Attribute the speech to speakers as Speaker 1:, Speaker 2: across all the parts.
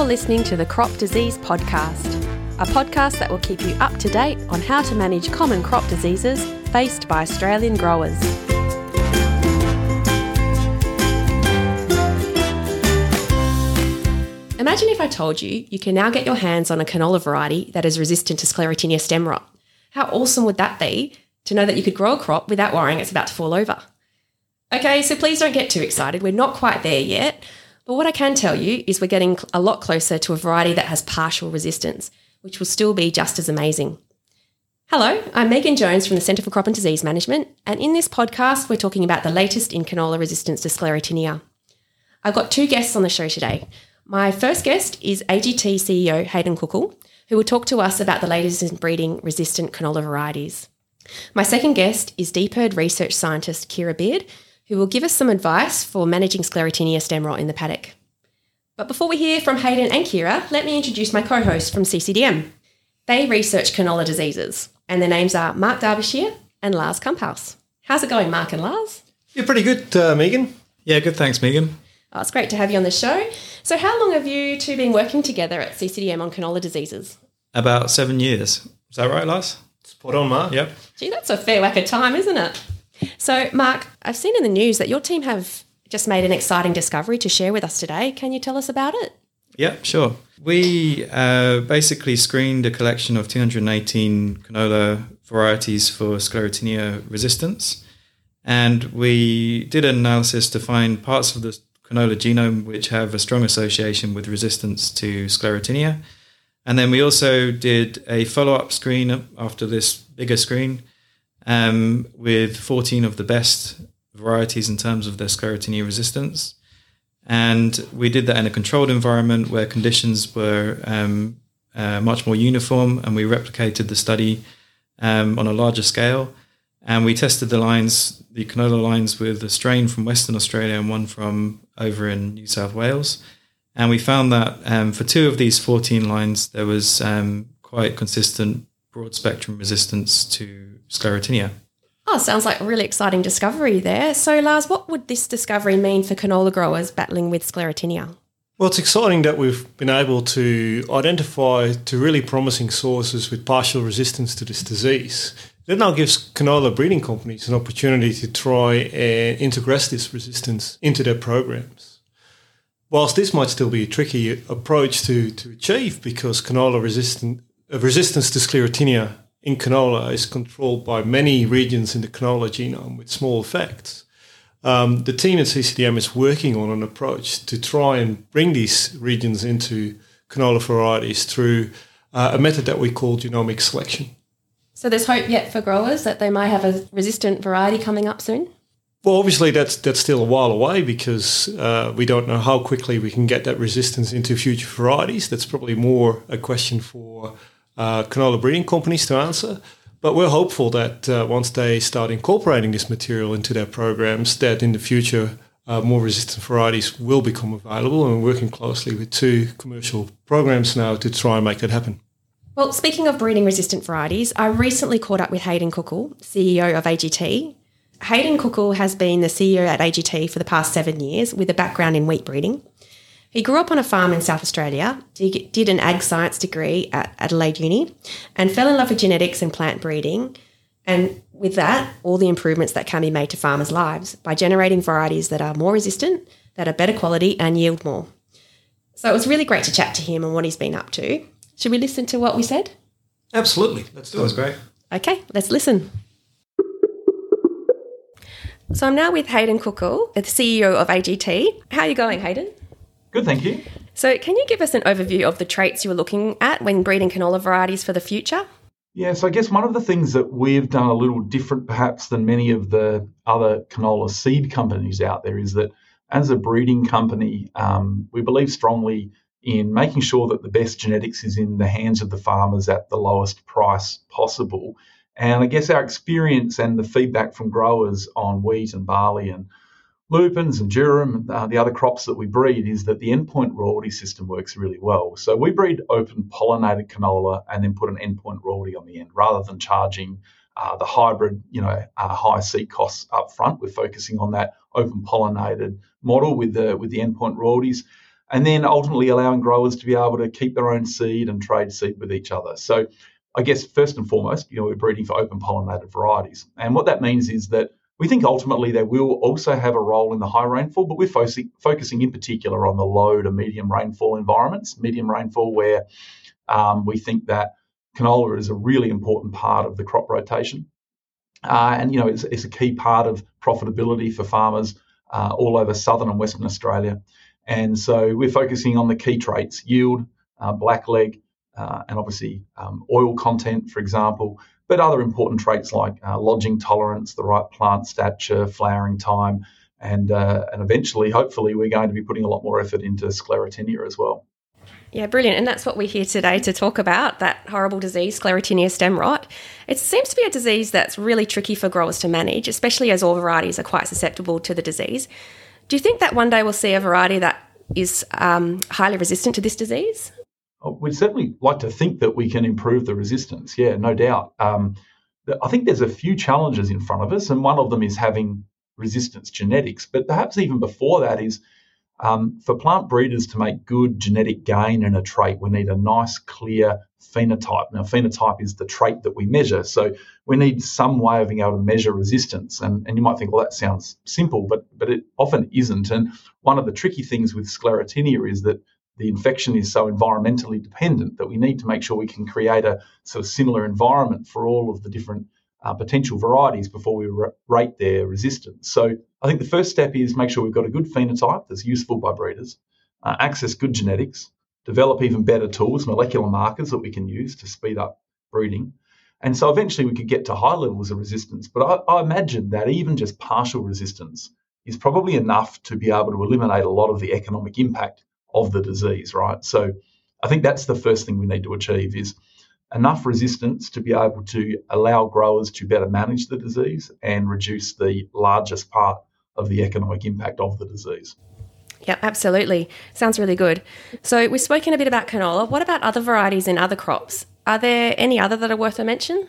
Speaker 1: You're listening to the Crop Disease Podcast, a podcast that will keep you up to date on how to manage common crop diseases faced by Australian growers. Imagine if I told you you can now get your hands on a canola variety that is resistant to Sclerotinia stem rot. How awesome would that be to know that you could grow a crop without worrying it's about to fall over? Okay, so please don't get too excited. We're not quite there yet. But what I can tell you is we're getting a lot closer to a variety that has partial resistance, which will still be just as amazing. Hello, I'm Megan Jones from the Centre for Crop and Disease Management, and in this podcast, we're talking about the latest in canola resistance to Sclerotinia. I've got two guests on the show today. My first guest is AGT CEO Haydn Kuchel, who will talk to us about the latest in breeding resistant canola varieties. My second guest is DPIRD research scientist Ciara Beard, who will give us some advice for managing Sclerotinia stem rot in the paddock. But before we hear from Haydn and Ciara, let me introduce my co hosts from CCDM. They research canola diseases, and their names are Mark Derbyshire and Lars Kamphuis. How's it going, Mark and Lars?
Speaker 2: You're pretty good, uh, Megan.
Speaker 3: Yeah, good. Thanks, Megan.
Speaker 1: Oh, it's great to have you on the show. So, how long have you two been working together at CCDM on canola diseases?
Speaker 3: About seven years. Is that right, Lars?
Speaker 2: Spot on, Mark.
Speaker 3: Yep.
Speaker 1: Gee, that's a fair whack of time, isn't it? So, Mark, I've seen in the news that your team have just made an exciting discovery to share with us today. Can you tell us about it?
Speaker 3: Yeah, sure. We uh, basically screened a collection of 218 canola varieties for Sclerotinia resistance. And we did an analysis to find parts of the canola genome which have a strong association with resistance to Sclerotinia. And then we also did a follow up screen after this bigger screen um, with 14 of the best varieties in terms of their sclerotinia resistance. And we did that in a controlled environment where conditions were um, uh, much more uniform, and we replicated the study um, on a larger scale. And we tested the lines, the canola lines, with a strain from Western Australia and one from over in New South Wales. And we found that um, for two of these 14 lines, there was um, quite consistent broad spectrum resistance to sclerotinia.
Speaker 1: Oh, sounds like a really exciting discovery there. So, Lars, what would this discovery mean for canola growers battling with sclerotinia?
Speaker 2: Well, it's exciting that we've been able to identify two really promising sources with partial resistance to this disease. That now gives canola breeding companies an opportunity to try and integrate this resistance into their programs. Whilst this might still be a tricky approach to, to achieve because canola resistant, resistance to sclerotinia in canola is controlled by many regions in the canola genome with small effects. Um, the team at CCDM is working on an approach to try and bring these regions into canola varieties through uh, a method that we call genomic selection.
Speaker 1: So there's hope yet for growers that they might have a resistant variety coming up soon?
Speaker 2: Well, obviously that's that's still a while away because uh, we don't know how quickly we can get that resistance into future varieties. That's probably more a question for uh, canola breeding companies to answer. But we're hopeful that uh, once they start incorporating this material into their programs, that in the future uh, more resistant varieties will become available. And we're working closely with two commercial programs now to try and make that happen.
Speaker 1: Well, speaking of breeding resistant varieties, I recently caught up with Haydn Kuchel, CEO of AGT. Haydn Kuchel has been the CEO at AGT for the past seven years with a background in wheat breeding. He grew up on a farm in South Australia, did an ag science degree at Adelaide Uni, and fell in love with genetics and plant breeding. And with that, all the improvements that can be made to farmers' lives by generating varieties that are more resistant, that are better quality, and yield more. So it was really great to chat to him and what he's been up to. Should we listen to what we said?
Speaker 2: Absolutely. Let's do
Speaker 3: that was great.
Speaker 1: Okay, let's listen. So I'm now with Haydn Kuchel, the CEO of AGT. How are you going, Haydn?
Speaker 4: Good, thank you.
Speaker 1: So, can you give us an overview of the traits you were looking at when breeding canola varieties for the future?
Speaker 4: Yeah, so I guess one of the things that we've done a little different perhaps than many of the other canola seed companies out there is that as a breeding company, um, we believe strongly in making sure that the best genetics is in the hands of the farmers at the lowest price possible. And I guess our experience and the feedback from growers on wheat and barley and lupins and durum uh, the other crops that we breed is that the endpoint royalty system works really well. So we breed open pollinated canola and then put an endpoint royalty on the end rather than charging uh, the hybrid, you know, uh, high seed costs up front. We're focusing on that open pollinated model with the with the endpoint royalties. and then ultimately allowing growers to be able to keep their own seed and trade seed with each other. So I guess first and foremost, you know, we're breeding for open pollinated varieties. And what that means is that we think ultimately they will also have a role in the high rainfall, but we're focusing, focusing in particular on the low to medium rainfall environments, medium rainfall where um, we think that canola is a really important part of the crop rotation. Uh, and, you know, it's, it's, a key part of profitability for farmers uh, all over southern and western Australia. And so we're focusing on the key traits yield, uh, blackleg, uh, and obviously um, oil content, for example, but other important traits like uh, lodging tolerance, the right plant stature, flowering time, and uh, and eventually, hopefully, we're going to be putting a lot more effort into sclerotinia as well.
Speaker 1: Yeah, brilliant. And that's what we're here today to talk about that horrible disease, sclerotinia stem rot. It seems to be a disease that's really tricky for growers to manage, especially as all varieties are quite susceptible to the disease. Do you think that one day we'll see a variety that is um, highly resistant to this disease?
Speaker 4: Oh, we'd certainly like to think that we can improve the resistance. Yeah, no doubt. Um, I think there's a few challenges in front of us, and one of them is having resistance genetics. But perhaps even before that is um, for plant breeders to make good genetic gain in a trait, we need a nice, clear phenotype. Now, phenotype is the trait that we measure. So we need some way of being able to measure resistance. And, and you might think, well, that sounds simple, but, but it often isn't. And one of the tricky things with sclerotinia is that the infection is so environmentally dependent that we need to make sure we can create a sort of similar environment for all of the different uh, potential varieties before we rate their resistance. So I think the first step is make sure we've got a good phenotype that's useful by breeders, uh, access good genetics, develop even better tools, molecular markers that we can use to speed up breeding. And so eventually we could get to high levels of resistance. But I, I imagine that even just partial resistance is probably enough to be able to eliminate a lot of the economic impact of the disease, right? So I think that's the first thing we need to achieve is enough resistance to be able to allow growers to better manage the disease and reduce the largest part of the economic impact of the disease.
Speaker 1: Yeah, absolutely. Sounds really good. So we've spoken a bit about canola. What about other varieties in other crops? Are there any other that are worth a mention?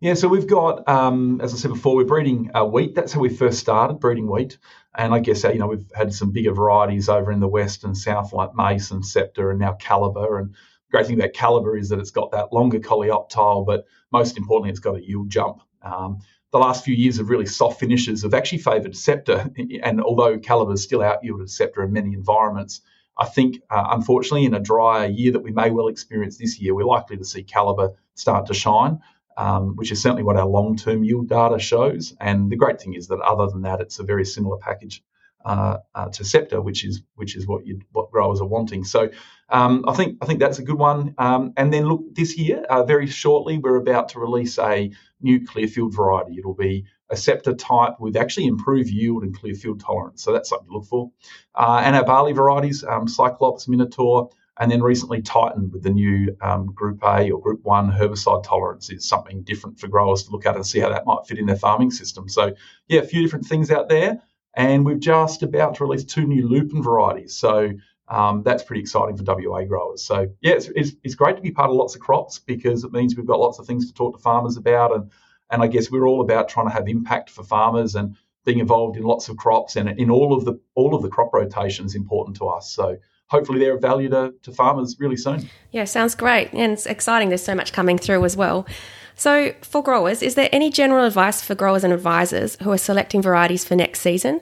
Speaker 4: Yeah, so we've got, um, as I said before, we're breeding uh, wheat. That's how we first started breeding wheat. And I guess, uh, you know, we've had some bigger varieties over in the west and south, like Mace and Scepter and now Calibre. And the great thing about Calibre is that it's got that longer coleoptile, but most importantly, it's got a yield jump. Um, the last few years of really soft finishes have actually favoured Scepter. And although Calibre's still out yielded Scepter in many environments, I think, uh, unfortunately, in a drier year that we may well experience this year, we're likely to see Calibre start to shine um, which is certainly what our long term yield data shows. And the great thing is that other than that, it's a very similar package uh, uh, to Scepter, which is which is what you what growers are wanting. So um, I think I think that's a good one. Um, and then look, this year, uh, very shortly, we're about to release a new Clearfield variety. It'll be a Scepter type with actually improved yield and Clearfield tolerance. So that's something to look for. Uh, and our barley varieties, um, Cyclops, Minotaur, and then recently Titan with the new um, Group A or Group 1 herbicide tolerance is something different for growers to look at and see how that might fit in their farming system. So, yeah, a few different things out there. And we've just about to release two new lupin varieties. So, um, that's pretty exciting for WA growers. So, yeah, it's, it's, it's, great to be part of lots of crops because it means we've got lots of things to talk to farmers about. And, and I guess we're all about trying to have impact for farmers and being involved in lots of crops and in all of the all of the crop rotation is important to us. So hopefully they're of value to, to farmers really soon.
Speaker 1: Yeah, sounds great. And it's exciting. There's so much coming through as well. So, for growers, is there any general advice for growers and advisors who are selecting varieties for next season?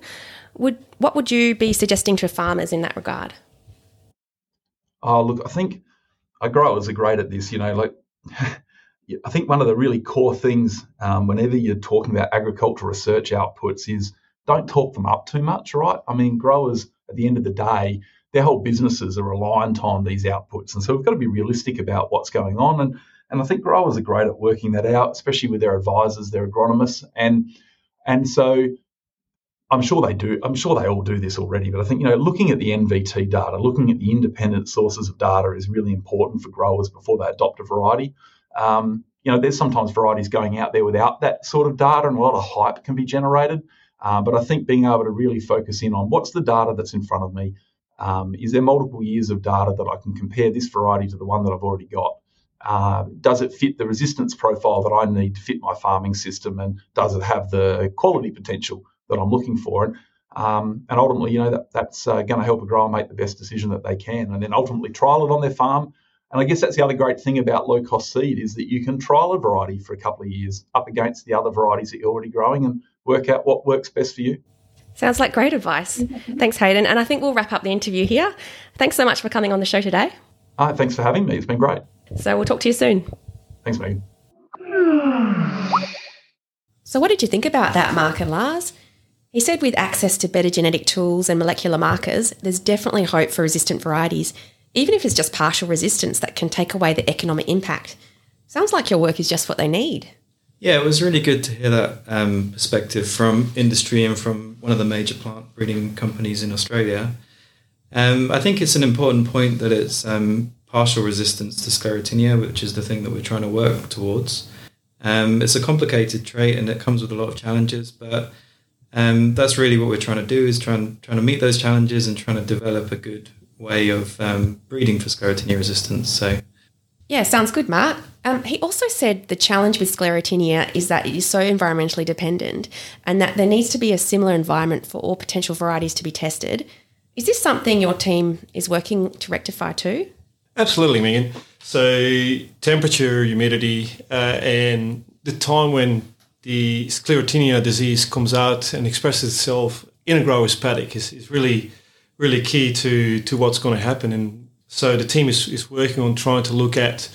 Speaker 1: Would what would you be suggesting to farmers in that regard?
Speaker 4: Oh, look, I think our growers are great at this. You know, like I think one of the really core things um, whenever you're talking about agricultural research outputs is don't talk them up too much, right? I mean, growers at the end of the day, their whole businesses are reliant on these outputs. And so we've got to be realistic about what's going on. And, and I think growers are great at working that out, especially with their advisors, their agronomists. And, and so I'm sure they do. I'm sure they all do this already. But I think, you know, looking at the NVT data, looking at the independent sources of data is really important for growers before they adopt a variety. Um, you know, there's sometimes varieties going out there without that sort of data, and a lot of hype can be generated. Uh, but I think being able to really focus in on what's the data that's in front of me, um, is there multiple years of data that I can compare this variety to the one that I've already got? Uh, does it fit the resistance profile that I need to fit my farming system? And does it have the quality potential that I'm looking for? And Um, and ultimately, you know, that, that's uh, going to help a grower make the best decision that they can, and then ultimately trial it on their farm. And I guess that's the other great thing about low cost seed is that you can trial a variety for a couple of years up against the other varieties that you're already growing and work out what works best for you.
Speaker 1: Sounds like great advice. Thanks, Haydn. And I think we'll wrap up the interview here. Thanks so much for coming on the show today.
Speaker 4: Uh, thanks for having me. It's been great.
Speaker 1: So we'll talk to you soon.
Speaker 4: Thanks, Megan.
Speaker 1: So, what did you think about that, Mark and Lars? He said with access to better genetic tools and molecular markers, there's definitely hope for resistant varieties, even if it's just partial resistance that can take away the economic impact. Sounds like your work is just what they need.
Speaker 3: Yeah, it was really good to hear that um, perspective from industry and from one of the major plant breeding companies in Australia. Um, I think it's an important point that it's um, partial resistance to sclerotinia, which is the thing that we're trying to work towards. Um, it's a complicated trait and it comes with a lot of challenges, but um, that's really what we're trying to do is trying trying to meet those challenges and trying to develop a good way of um, breeding for sclerotinia resistance. So,
Speaker 1: yeah, sounds good, Mark. Um, he also said the challenge with sclerotinia is that it is so environmentally dependent, and that there needs to be a similar environment for all potential varieties to be tested. Is this something your team is working to rectify too?
Speaker 2: Absolutely, Megan. So temperature, humidity, uh, and the time when the sclerotinia disease comes out and expresses itself in a grower's paddock is, is really, really key to, to what's going to happen. And so the team is, is working on trying to look at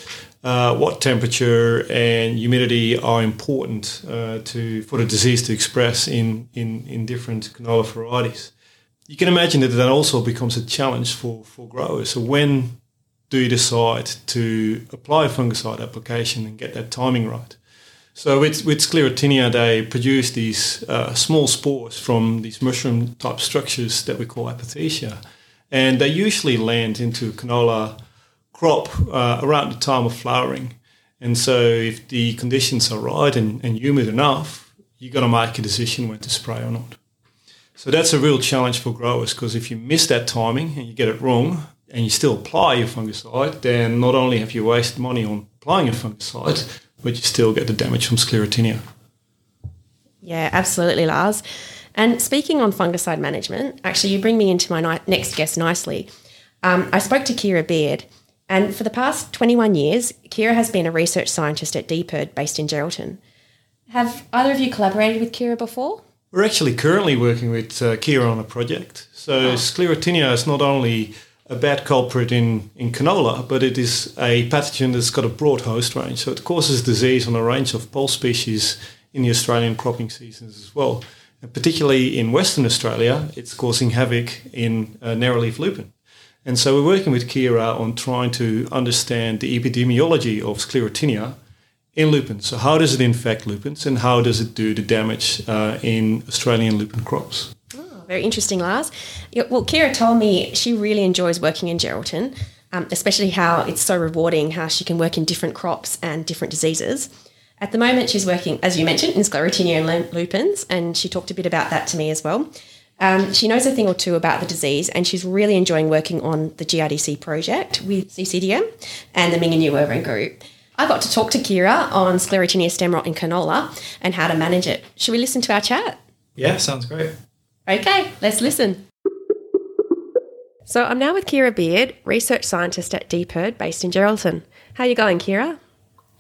Speaker 2: uh, what temperature and humidity are important uh, to for the disease to express in, in, in different canola varieties. You can imagine that that also becomes a challenge for, for growers. So when do you decide to apply a fungicide application and get that timing right? So with, with sclerotinia, they produce these uh, small spores from these mushroom type structures that we call apothecia. And they usually land into canola crop uh, around the time of flowering. And so if the conditions are right and, and humid enough, you've got to make a decision when to spray or not. So that's a real challenge for growers because if you miss that timing and you get it wrong, and you still apply your fungicide, then not only have you wasted money on applying a fungicide, but you still get the damage from sclerotinia.
Speaker 1: Yeah, absolutely, Lars. And speaking on fungicide management, actually, you bring me into my ni- next guest nicely. Um, I spoke to Ciara Beard, and for the past 21 years, Ciara has been a research scientist at DPIRD based in Geraldton. Have either of you collaborated with Ciara before?
Speaker 2: We're actually currently working with uh, Ciara on a project. So, oh. sclerotinia is not only a bad culprit in, in canola, but it is a pathogen that's got a broad host range. So it causes disease on a range of pulse species in the Australian cropping seasons as well. And particularly in Western Australia, it's causing havoc in uh, narrowleaf lupin. And so we're working with Ciara on trying to understand the epidemiology of sclerotinia in lupins. So how does it infect lupins and how does it do the damage uh, in Australian lupin crops?
Speaker 1: very interesting, Lars. Well, Ciara told me she really enjoys working in Geraldton, um, especially how it's so rewarding how she can work in different crops and different diseases. At the moment, she's working, as you mentioned, in sclerotinia and lupins, and she talked a bit about that to me as well. Um, she knows a thing or two about the disease, and she's really enjoying working on the GRDC project with CCDM and the Mingenew Irwin Group. I got to talk to Ciara on sclerotinia stem rot in canola and how to manage it. Should we listen to our chat?
Speaker 3: Yeah, sounds great.
Speaker 1: Okay, let's listen. So I'm now with Ciara Beard, research scientist at DPIRD based in Geraldton. How are you going, Ciara?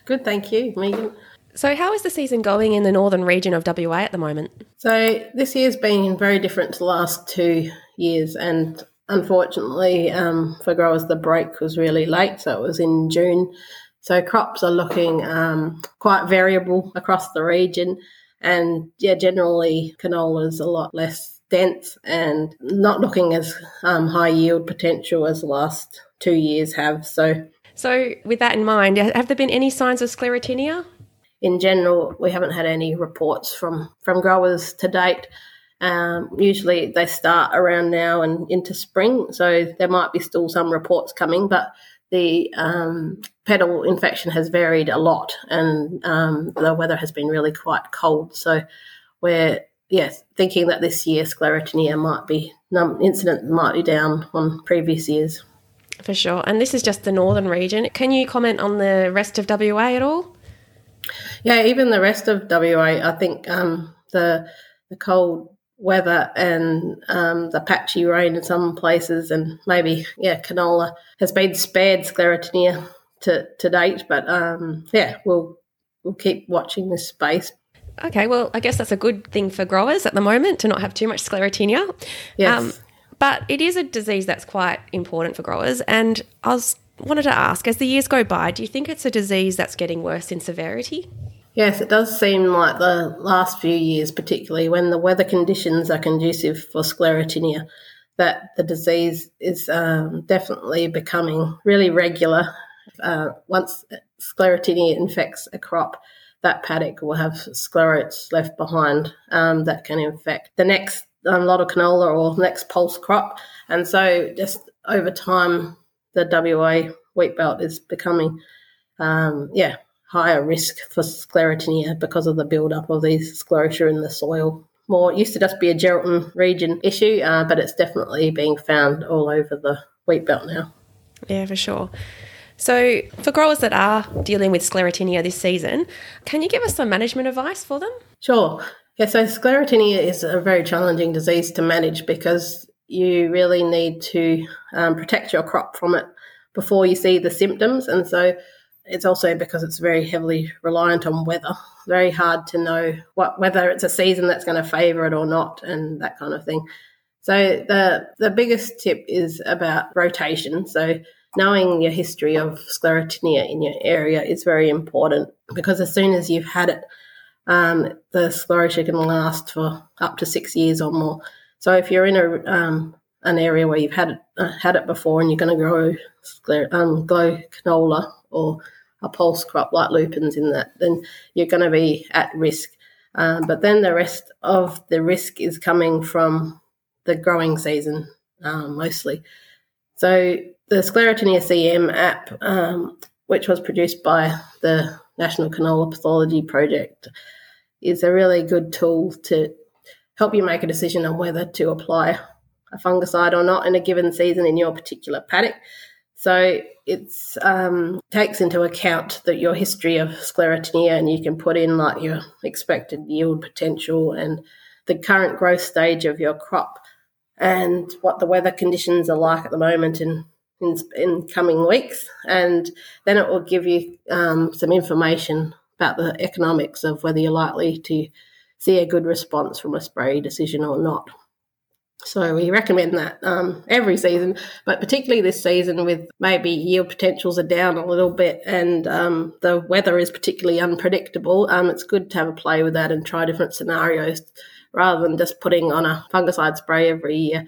Speaker 5: Good, thank you, Megan.
Speaker 1: So, how is the season going in the northern region of WA at the moment?
Speaker 5: So, this year's been very different to the last two years, and unfortunately, um, for growers, the break was really late, so it was in June. So, crops are looking um, quite variable across the region. And yeah, generally canola is a lot less dense and not looking as um, high yield potential as the last two years have. So,
Speaker 1: so with that in mind, have there been any signs of sclerotinia?
Speaker 5: In general, we haven't had any reports from from growers to date. Um, usually, they start around now and into spring, so there might be still some reports coming, but the um, petal infection has varied a lot, and um, the weather has been really quite cold. So we're yes thinking that this year sclerotinia might be num- incident might be down on previous years.
Speaker 1: For sure, and this is just the northern region. Can you comment on the rest of WA at all?
Speaker 5: Yeah, even the rest of WA. I think um, the the cold weather and um, the patchy rain in some places, and maybe yeah, canola has been spared sclerotinia to, to date. But um, yeah, we'll we'll keep watching this space.
Speaker 1: Okay, well, I guess that's a good thing for growers at the moment to not have too much sclerotinia.
Speaker 5: Yes. Um,
Speaker 1: but it is a disease that's quite important for growers. And I was wanted to ask, as the years go by, do you think it's a disease that's getting worse in severity?
Speaker 5: Yes, it does seem like the last few years, particularly when the weather conditions are conducive for sclerotinia, that the disease is um, definitely becoming really regular. Uh, once sclerotinia infects a crop, that paddock will have sclerotes left behind um, that can infect the next um, lot of canola or next pulse crop. And so, just over time, the WA wheat belt is becoming, um, yeah, higher risk for sclerotinia because of the build-up of these sclerotia in the soil. More it used to just be a Geraldton region issue, uh, but it's definitely being found all over the wheat belt now.
Speaker 1: Yeah, for sure. So, for growers that are dealing with sclerotinia this season, can you give us some management advice for them?
Speaker 5: Sure. Yeah, so sclerotinia is a very challenging disease to manage because you really need to um, protect your crop from it before you see the symptoms. And so it's also because it's very heavily reliant on weather. Very hard to know what whether it's a season that's going to favour it or not, and that kind of thing. So the the biggest tip is about rotation. So knowing your history of sclerotinia in your area is very important because as soon as you've had it, um, the sclerotia can last for up to six years or more. So if you're in a um, an area where you've had it, uh, had it before and you're going to grow um, glow canola or a pulse crop like lupins in that, then you're going to be at risk. Um, but then the rest of the risk is coming from the growing season um, mostly. So the Sclerotinia CM app, um, which was produced by the National Canola Pathology Project, is a really good tool to help you make a decision on whether to apply a fungicide or not in a given season in your particular paddock. So it um, takes into account that your history of sclerotinia, and you can put in like your expected yield potential and the current growth stage of your crop, and what the weather conditions are like at the moment, and in, in coming weeks, and then it will give you um, some information about the economics of whether you're likely to see a good response from a spray decision or not. So we recommend that um, every season, but particularly this season with maybe yield potentials are down a little bit and um, the weather is particularly unpredictable. Um, it's good to have a play with that and try different scenarios rather than just putting on a fungicide spray every year.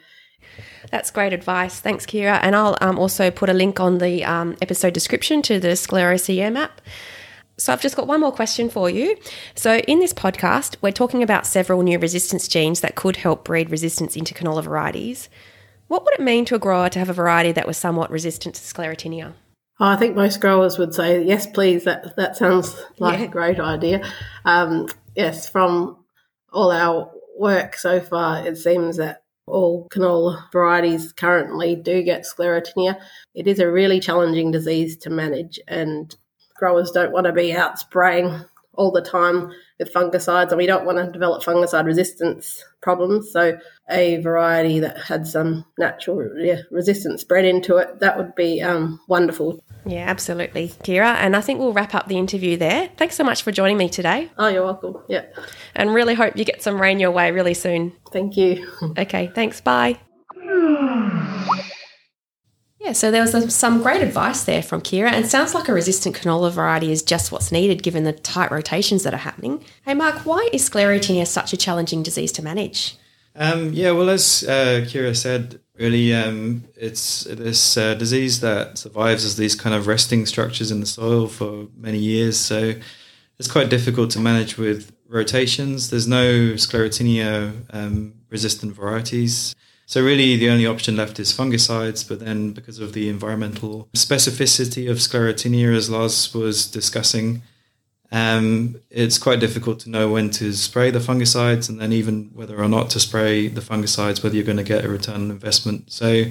Speaker 1: That's great advice. Thanks, Ciara. And I'll um, also put a link on the um, episode description to the ScleroCM app. So I've just got one more question for you. So in this podcast, we're talking about several new resistance genes that could help breed resistance into canola varieties. What would it mean to a grower to have a variety that was somewhat resistant to sclerotinia?
Speaker 5: Oh, I think most growers would say yes, please. That that sounds like yeah. a great idea. Um, yes, from all our work so far, it seems that all canola varieties currently do get sclerotinia. It is a really challenging disease to manage, and growers don't want to be out spraying all the time with fungicides, and we don't want to develop fungicide resistance problems. So, a variety that had some natural yeah, resistance bred into it that would be um, wonderful.
Speaker 1: Yeah, absolutely, Ciara. And I think we'll wrap up the interview there. Thanks so much for joining me today.
Speaker 5: Oh, you're welcome. Yeah.
Speaker 1: And really hope you get some rain your way really soon.
Speaker 5: Thank you.
Speaker 1: Okay, thanks. Bye. Yeah, so there was some great advice there from Ciara, and sounds like a resistant canola variety is just what's needed given the tight rotations that are happening. Hey, Mark, why is sclerotinia such a challenging disease to manage?
Speaker 3: Um, yeah, well, as uh, Ciara said, really, um, it's this uh, disease that survives as these kind of resting structures in the soil for many years. So it's quite difficult to manage with rotations. There's no sclerotinia um, resistant varieties. So really, the only option left is fungicides. But then, because of the environmental specificity of sclerotinia, as Lars was discussing, um, it's quite difficult to know when to spray the fungicides, and then even whether or not to spray the fungicides, whether you're going to get a return on investment. So,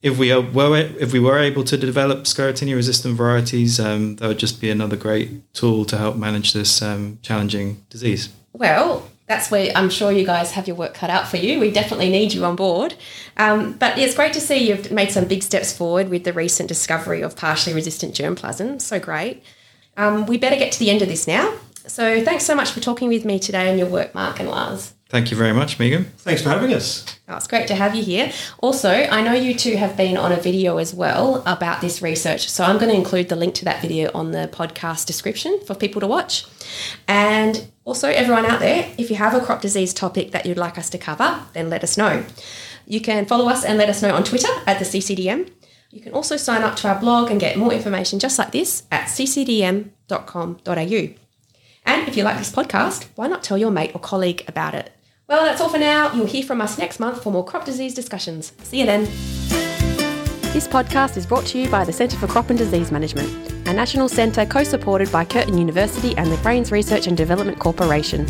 Speaker 3: if we were if we were able to develop sclerotinia resistant varieties, um, that would just be another great tool to help manage this um, challenging disease.
Speaker 1: Well, that's where I'm sure you guys have your work cut out for you. We definitely need you on board. Um, but it's great to see you've made some big steps forward with the recent discovery of partially resistant germplasm. So great. Um, we better get to the end of this now. So thanks so much for talking with me today on your work, Mark and Lars.
Speaker 3: Thank you very much, Megan.
Speaker 2: Thanks for having us.
Speaker 1: Oh, it's great to have you here. Also, I know you two have been on a video as well about this research, so I'm going to include the link to that video on the podcast description for people to watch. And also, everyone out there, if you have a crop disease topic that you'd like us to cover, then let us know. You can follow us and let us know on Twitter at the CCDM. You can also sign up to our blog and get more information just like this at ccdm.com.au. And if you like this podcast, why not tell your mate or colleague about it? Well, that's all for now. You'll hear from us next month for more crop disease discussions. See you then. This podcast is brought to you by the Centre for Crop and Disease Management, a national centre co supported by Curtin University and the Grains Research and Development Corporation.